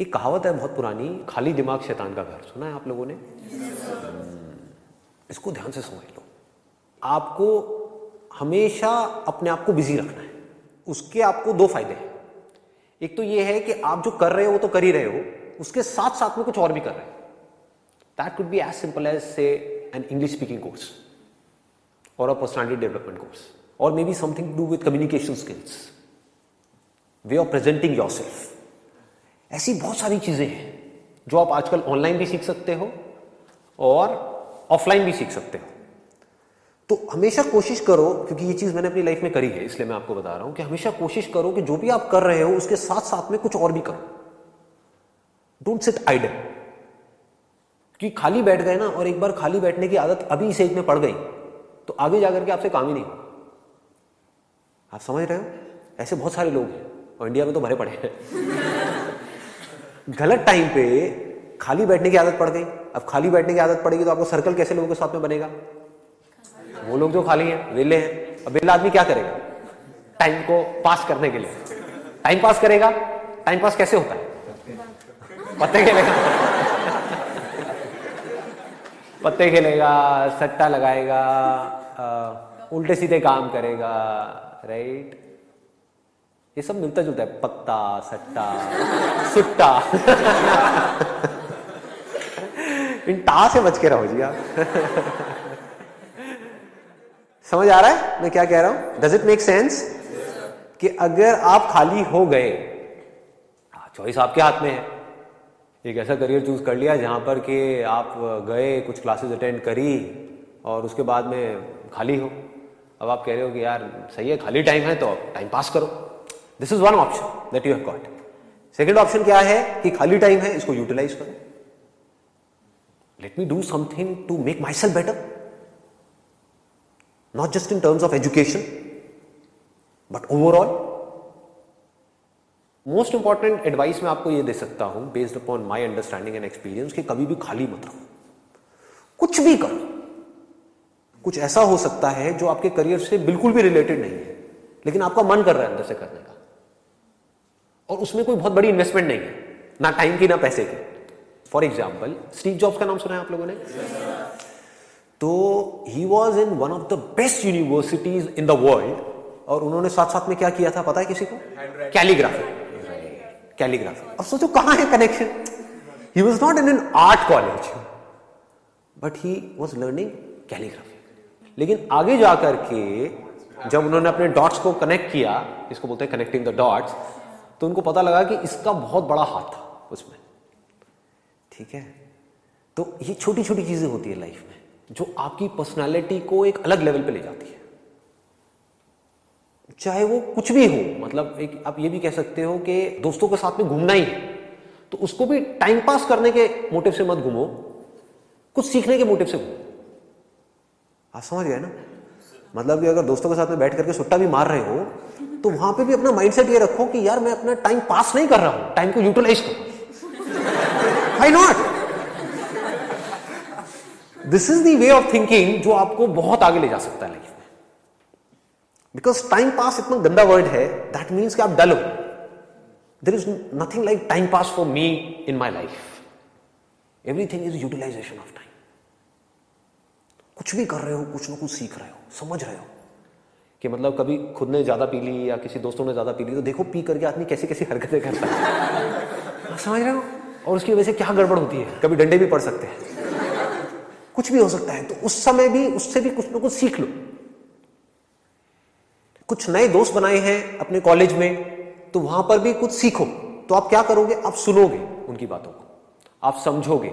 एक कहावत है बहुत पुरानी, खाली दिमाग शैतान का घर। सुना है आप लोगों ने? इसको ध्यान से समझ लो। आपको हमेशा अपने आप को बिज़ी रखना है। उसके आपको दो फ़ायदे हैं। एक तो ये है कि आप जो कर रहे हो तो कर ही रहे हो, उसके साथ साथ में कुछ और भी कर रहे हो। That could be as simple as say an English speaking course और अ पर्सनैलिटी डेवलपमेंट कोर्स और may be something to do with communication skills way of presenting yourself ऐसी बहुत सारी चीज़ें हैं जो आप आजकल ऑनलाइन भी सीख सकते हो और ऑफलाइन भी सीख सकते हो। तो हमेशा कोशिश करो, क्योंकि ये चीज़ मैंने अपनी लाइफ में करी है, इसलिए मैं आपको बता रहा हूँ कि हमेशा कोशिश करो कि जो भी आप कर रहे हो, उसके साथ साथ में कुछ और भी करो। डोंट सिट आइडल कि खाली बैठ गए ना, और एक बार खाली बैठने की आदत अभी इस एज में पड़ गई तो आगे जाकर के आपसे काम ही नहीं आप समझ रहे हो? ऐसे बहुत सारे लोग हैं, और इंडिया में तो भरे पड़े हैं। गलत टाइम पे खाली बैठने की आदत पड़ गई। अब खाली बैठने की आदत पड़ेगी तो आपको सर्कल कैसे लोगों के साथ में बनेगा? वो लोग जो खाली हैं, वेले हैं, अब वेला आदमी क्या करेगा? टाइम को पास करने के लिए। टाइम पास करेगा? टाइम पास कैसे होता है? पत्ते खेलेगा। पत्ते खेलेगा, सट्टा लगाएगा उल्टे सीधे काम करेगा राइट ये सब मिलता जुलता है। पत्ता सट्टा सुट्टा। इन टा से बच के रहो जी आप। समझ आ रहा है? मैं क्या कह रहा हूँ? डज इट मेक सेंस कि अगर आप खाली हो गए चॉइस हाँ, आपके हाथ में है। एक ऐसा करियर चूज़ कर लिया जहाँ पर कि आप गए कुछ क्लासेस अटेंड करी और उसके बाद में खाली हो। अब आप कह रहे हो कि यार सही है खाली टाइम है तो टाइम पास करो। This is one option that you have got second option क्या है कि खाली टाइम है, इसको यूटिलाइज करो। Let me do something to make myself better not just in terms of education but overall most important advice मैं आपको यह दे सकता हूँ based upon my understanding and experience कि कभी भी खाली मत रहो। कुछ भी करो। कुछ ऐसा हो सकता है जो आपके करियर से बिल्कुल भी रिलेटेड नहीं है, लेकिन आपका मन कर रहा है अंदर से करने का। और उसमें कोई बहुत बड़ी इन्वेस्टमेंट नहीं है। ना टाइम की ना पैसे की। फॉर एग्ज़ाम्पल स्टीव जॉब्स का नाम सुना है आप लोगों ने? तो he was in one of the best universities in the world और उन्होंने साथ साथ में क्या किया था पता है किसी को? कैलीग्राफी कैलीग्राफी अब सोचो कहाँ है connection he was not in an art college but he was learning calligraphy लेकिन आगे जाकर के जब उन्होंने अपने डॉट्स को कनेक्ट किया इसको बोलते हैं कनेक्टिंग द डॉट्स तो उनको पता लगा कि इसका बहुत बड़ा हाथ था उसमें। ठीक है? तो ये छोटी छोटी चीज़ें होती है लाइफ में, जो आपकी पर्सनालिटी को एक अलग लेवल पे ले जाती है। चाहे वो कुछ भी हो मतलब एक आप ये भी कह सकते हो कि दोस्तों के साथ में घूमना ही है तो उसको भी टाइम पास करने के मोटिव से मत घूमो, कुछ सीखने के मोटिव से घूमो। आप समझ गए ना? मतलब कि अगर दोस्तों के साथ में बैठ करके सुट्टा भी मार रहे हो तो वहाँ पे भी अपना माइंडसेट ये रखो कि यार मैं अपना टाइम पास नहीं कर रहा हूँ टाइम को यूटिलाइज करो। Why not this is the way of thinking जो आपको बहुत आगे ले जा सकता है लाइफ में। बिकॉज़ टाइम पास इतना गंदा वर्ड है दैट मीन्स कि आप डल हो। There is nothing like time pass for me in my life everything is utilization of time कुछ भी कर रहे हो कुछ ना कुछ सीख रहे हो समझ रहे हो। कि मतलब कभी खुद ने ज़्यादा पी ली या किसी दोस्तों ने ज़्यादा पी ली तो देखो पी करके आदमी कैसे कैसी हरकतें करता है। समझ रहे हो? और उसकी वजह से क्या गड़बड़ होती है? कभी डंडे भी पड़ सकते हैं। कुछ भी हो सकता है तो उस समय भी उससे भी कुछ ना कुछ सीख लो। कुछ नए दोस्त बनाए हैं अपने कॉलेज में तो वहाँ पर भी कुछ सीखो। तो आप क्या करोगे? आप सुनोगे उनकी बातों को। आप समझोगे।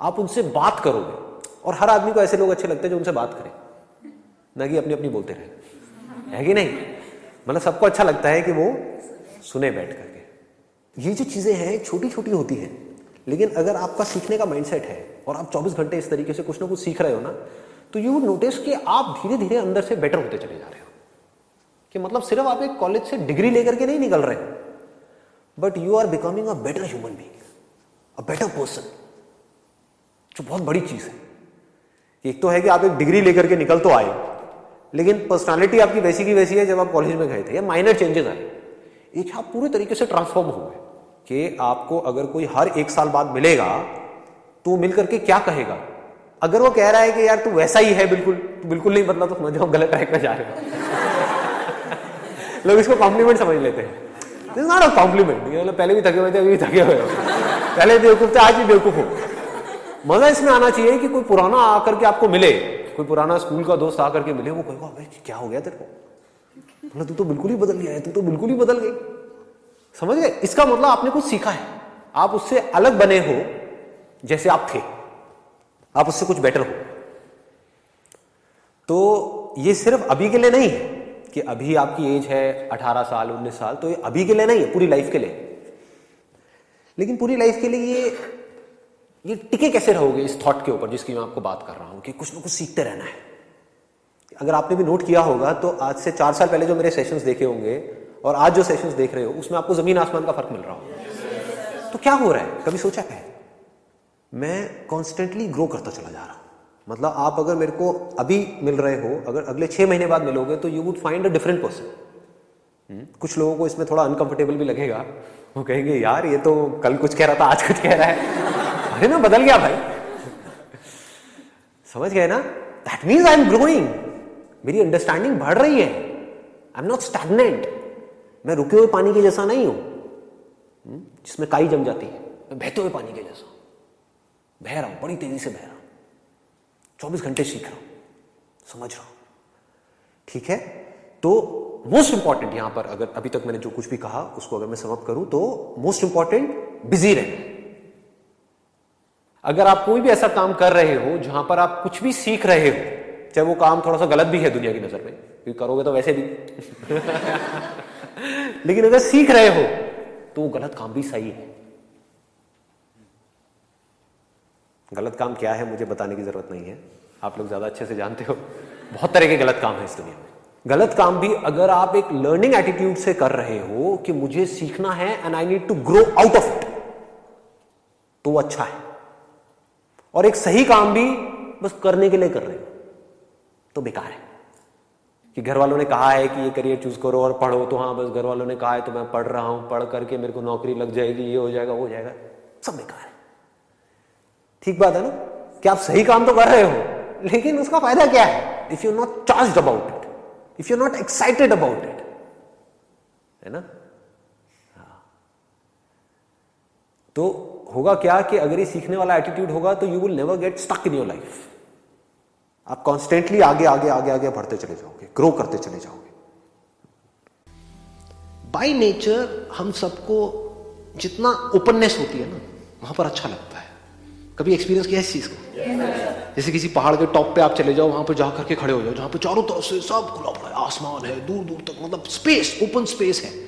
आप उनसे बात करोगे। और हर आदमी को ऐसे लोग अच्छे लगते हैं जो उनसे बात करें। ना कि अपनी अपनी बोलते रहे। है कि नहीं? मतलब सबको अच्छा लगता है कि वो सुने बैठ करके। ये जो चीज़ें हैं छोटी छोटी होती हैं, लेकिन अगर आपका सीखने का माइंडसेट है और आप 24 घंटे इस तरीके से कुछ ना कुछ सीख रहे हो ना तो यू नोटिस कि आप धीरे धीरे अंदर से बेटर होते चले जा रहे हो। कि मतलब सिर्फ़ आप एक कॉलेज से डिग्री लेकर के नहीं निकल रहे but you are becoming a better human being a better person जो बहुत बड़ी चीज़ है। एक तो है कि आप एक डिग्री लेकर के निकल तो आए, लेकिन पर्सनालिटी आपकी वैसी की वैसी है जब आप कॉलेज में गए थे, या माइनर चेंजेस आए। एक आप पूरे तरीके से ट्रांसफॉर्म हो गए कि आपको अगर कोई हर एक साल बाद मिलेगा तो मिल करके क्या कहेगा? अगर वो कह रहा है कि यार तू वैसा ही है, बिल्कुल बिल्कुल नहीं बदला तो समझो हम गलत ट्रैक पे जा रहे हो। लोग इसको कॉम्प्लीमेंट समझ लेते हैं। दिस नॉट अ कॉम्प्लीमेंट मतलब पहले भी थके हुए थे, अभी भी थके हुए हो। पहले बेवकूफ़ थे, आज भी बेवकूफ़ हो। मज़ा इसमें आना चाहिए कि कोई पुराना आकर के आपको मिले। कोई पुराना स्कूल का दोस्त आकर के मिले, वो कहेगा भाई क्या हो गया तेरे को? मतलब तू तो बिल्कुल ही बदल गया है, तू तो बिल्कुल ही बदल गई। समझ गए? इसका मतलब आपने कुछ सीखा है। आप उससे अलग बने हो, जैसे आप थे। आप उससे कुछ बेटर हो। तो ये सिर्फ़ अभी के लिए नहीं है कि अभी आपकी एज है 18 साल 19 साल तो ये अभी के लिए नहीं है, पूरी लाइफ के लिए। लेकिन पूरी लाइफ के लिए ये ये टिके कैसे रहोगे इस थॉट के ऊपर जिसकी मैं आपको बात कर रहा हूँ कि कुछ ना कुछ सीखते रहना है? अगर आपने भी नोट किया होगा तो आज से चार साल पहले जो मेरे सेशंस देखे होंगे और आज जो सेशंस देख रहे हो, उसमें आपको ज़मीन आसमान का फ़र्क मिल रहा होगा। तो क्या हो रहा है? कभी सोचा है? मैं कॉन्स्टेंटली ग्रो करता चला जा रहा हूँ। मतलब आप अगर मेरे को अभी मिल रहे हो, अगर अगले छह महीने बाद मिलोगे तो you would find a different person कुछ लोगों को इसमें थोड़ा अनकंफर्टेबल भी लगेगा। वो कहेंगे, यार, ये तो कल कुछ कह रहा था, आज कुछ कह रहा है। अरे ना बदल गया भाई। समझ गए ना? That means I am growing मेरी अंडरस्टैंडिंग बढ़ रही है। आई एम नॉट स्टैगनेंट मैं रुके हुए पानी के जैसा नहीं हूँ। हम्म, जिसमें काई जम जाती है। मैं बहते हुए पानी के जैसा बह रहा हूँ बड़ी तेज़ी से बह रहा हूँ। चौबीस घंटे सीख रहा हूँ। समझ रहा हूँ। ठीक है? तो मोस्ट इंपॉर्टेंट यहाँ पर अगर अभी तक मैंने जो कुछ भी कहा उसको अगर मैं समअप करूँ तो मोस्ट इंपॉर्टेंट बिज़ी रहना। अगर आप कोई भी ऐसा काम कर रहे हो जहाँ पर आप कुछ भी सीख रहे हो, चाहे वो काम थोड़ा सा गलत भी है दुनिया की नज़र में, क्योंकि करोगे तो वैसे भी। लेकिन अगर सीख रहे हो तो वो गलत काम भी सही है। गलत काम क्या है मुझे बताने की ज़रूरत नहीं है। आप लोग ज़्यादा अच्छे से जानते हो। बहुत तरह के गलत काम है इस दुनिया में। गलत काम भी अगर आप एक लर्निंग एटीट्यूड से कर रहे हो कि मुझे सीखना है and I need to grow out of it तो अच्छा है। और एक सही काम भी बस करने के लिए कर रहे हो। तो बेकार है। कि घर वालों ने कहा है कि ये करियर चूज़ करो और पढ़ो। तो हाँ बस घर वालों ने कहा है तो मैं पढ़ रहा हूँ। पढ़ करके मेरे को नौकरी लग जाएगी, ये हो जाएगा, वो हो जाएगा। सब बेकार है। ठीक बात है ना? कि आप सही काम तो कर रहे हो, लेकिन उसका फ़ायदा क्या है? If you not charge about it if you not excited about it है ना? हाँ। तो होगा क्या कि अगर ये सीखने वाला एटीट्यूड होगा तो you will never get stuck in your life आप कॉन्स्टेंटली आगे आगे आगे आगे बढ़ते चले जाओगे ग्रो करते चले जाओगे. बाय नेचर हम सबको जितना ओपननेस होती है ना, वहाँ पर अच्छा लगता है. कभी एक्सपीरियंस किया इस चीज़ को? जैसे किसी पहाड़ के टॉप पे आप चले जाओ, वहाँ पर जाकर के खड़े हो जाओ, जहाँ पे चारों तरफ़ से सब खुला पड़ा है, आसमान है दूर दूर तक मतलब स्पेस ओपन स्पेस है.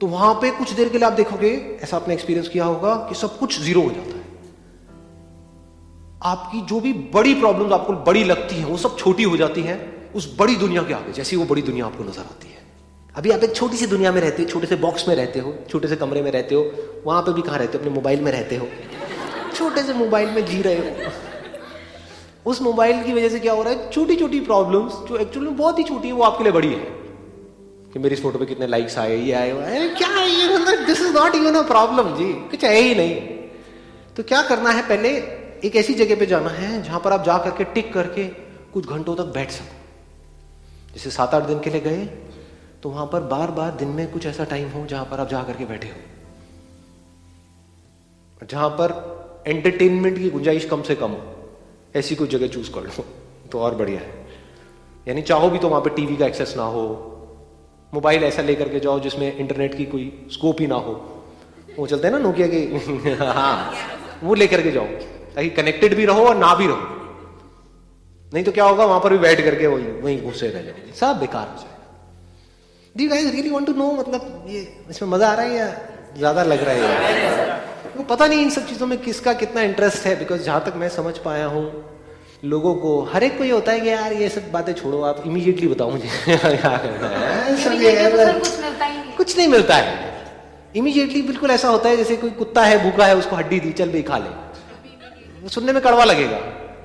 तो वहाँ पे कुछ देर के लिए आप देखोगे, ऐसा आपने एक्सपीरियंस किया होगा कि सब कुछ ज़ीरो हो जाता है। आपकी जो भी बड़ी प्रॉब्लम्स आपको बड़ी लगती है, वो सब छोटी हो जाती है, उस बड़ी दुनिया के आगे, जैसी वो बड़ी दुनिया आपको नज़र आती है। अभी आप एक छोटी सी दुनिया में रहते हो, छोटे से बॉक्स में रहते हो, छोटे से कमरे में रहते हो, वहाँ पे भी कहाँ रहते हो? अपने मोबाइल में रहते हो। छोटे से मोबाइल में जी रहे हो। उस मोबाइल की वजह से क्या हो रहा है? छोटी छोटी प्रॉब्लम्स जो एक्चुअली बहुत ही छोटी है, वो आपके लिए बड़ी है। कि मेरी इस फ़ोटो पे कितने लाइक्स आए, ये आए क्या है ये? मतलब this is not even a problem जी। कुछ है ही नहीं। तो क्या करना है पहले? एक ऐसी जगह पे जाना है जहाँ पर आप जा करके टिक करके कुछ घंटों तक बैठ सको। जैसे सात आठ दिन के लिए गए तो वहाँ पर बार बार दिन में कुछ ऐसा टाइम हो जहाँ पर आप जा करके बैठे हो। जहाँ पर एंटरटेनमेंट की गुंजाइश कम से कम हो, ऐसी कोई जगह चूज़ कर लो तो और बढ़िया है। यानी चाहो भी तो वहाँ पर टीवी का एक्सेस ना हो मोबाइल ऐसा लेकर के जाओ जिसमें इंटरनेट की कोई स्कोप ही ना हो। वो चलते हैं ना नोकिया के। हाँ। वो लेकर के जाओ। ताकि कनेक्टेड भी रहो और ना भी रहो। नहीं तो क्या होगा वहाँ पर भी बैठ करके वही वहीं घुसे रह जाओगे सब बेकार हो जाएगा। The guys really want to know मतलब ये इसमें मज़ा आ रहा है या ज़्यादा लग रहा है? वो पता नहीं इन सब चीज़ों में किसका कितना इंटरेस्ट है बिकॉज़ जहाँ तक मैं समझ पाया हूँ लोगों को हर एक को ये होता है कि यार ये सब बातें छोड़ो आप इमीडिएटली बताओ मुझे। कुछ नहीं मिलता है। इमीडिएटली बिल्कुल ऐसा होता है जैसे कोई कुत्ता है भूखा है उसको हड्डी दी चल भाई खा ले। सुनने में कड़वा लगेगा।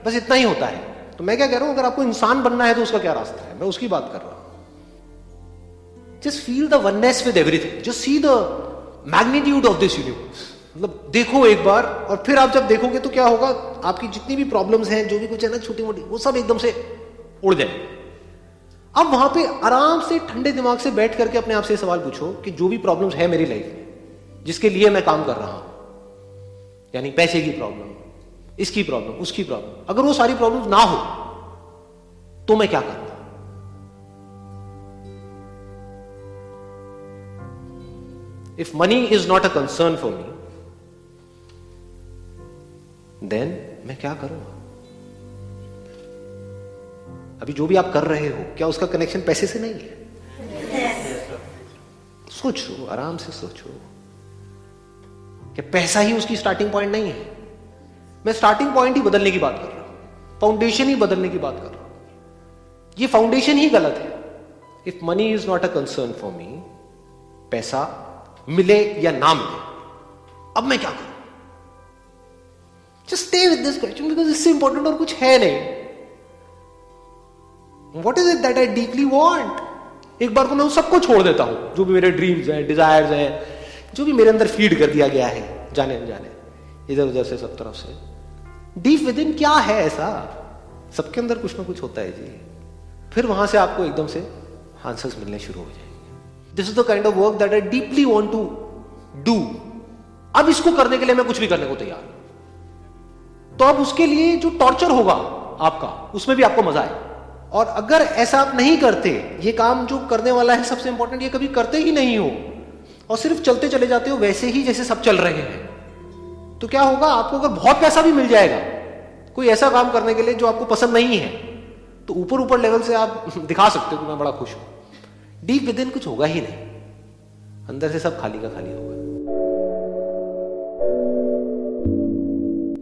बस इतना ही होता है। तो मैं क्या कह रहा हूँ अगर आपको इंसान बनना है तो उसका क्या रास्ता है? मैं उसकी बात कर रहा हूँ। Just feel the oneness with everything just see the magnitude of this universe मतलब देखो एक बार और फिर आप जब देखोगे तो क्या होगा? आपकी जितनी भी प्रॉब्लम्स हैं, जो भी कुछ है ना छोटी मोटी वो सब एकदम से उड़ जाए अब वहाँ पे आराम से, ठंडे दिमाग से बैठ करके अपने आप से सवाल पूछो कि जो भी प्रॉब्लम्स है मेरी लाइफ में, जिसके लिए मैं काम कर रहा हूँ, यानी पैसे की प्रॉब्लम इसकी प्रॉब्लम उसकी प्रॉब्लम अगर वो सारी प्रॉब्लम ना हो तो मैं क्या करता? If money is not a concern for me then मैं क्या करूँगा अभी जो भी आप कर रहे हो, क्या उसका कनेक्शन पैसे से नहीं है? सोचो, आराम से सोचो। कि पैसा ही उसकी स्टार्टिंग पॉइंट नहीं है? मैं स्टार्टिंग पॉइंट ही बदलने की बात कर रहा हूँ। फाउंडेशन ही बदलने की बात कर रहा हूँ। ये फाउंडेशन ही गलत है। If money is not a concern for me पैसा मिले या ना मिले, अब मैं क्या करूँ? Just stay with this question because इससे इंपॉर्टेंट और कुछ है नहीं। What is it that I deeply want एक बार को मैं सबको छोड़ देता हूँ। जो भी मेरे ड्रीम्स हैं डिजायर्स हैं, जो भी मेरे अंदर फ़ीड कर दिया गया है, जाने जाने इधर उधर से, सब तरफ़ से। डीप विद इन क्या है ऐसा? सबके अंदर कुछ ना कुछ होता है जी। फिर वहाँ से आपको एकदम से आंसर्स मिलने शुरू हो जाएँगे। This is the kind of work that I deeply want to do अब इसको करने के लिए मैं कुछ भी करने को तैयार हूँ। तो अब उसके लिए जो टॉर्चर होगा आपका, उसमें भी आपको मज़ा आए। और अगर ऐसा आप नहीं करते, ये काम जो करने वाला है सबसे इंपॉर्टेंट ये कभी करते ही नहीं हो, और सिर्फ़ चलते चले जाते हो, वैसे ही जैसे सब चल रहे हैं तो क्या होगा? आपको अगर बहुत पैसा भी मिल जाएगा, कोई ऐसा काम करने के लिए जो आपको पसंद नहीं है तो ऊपर ऊपर लेवल से आप दिखा सकते हो कि मैं बड़ा खुश हूँ। डीप विद इन कुछ होगा ही नहीं। अंदर से सब खाली का खाली होगा।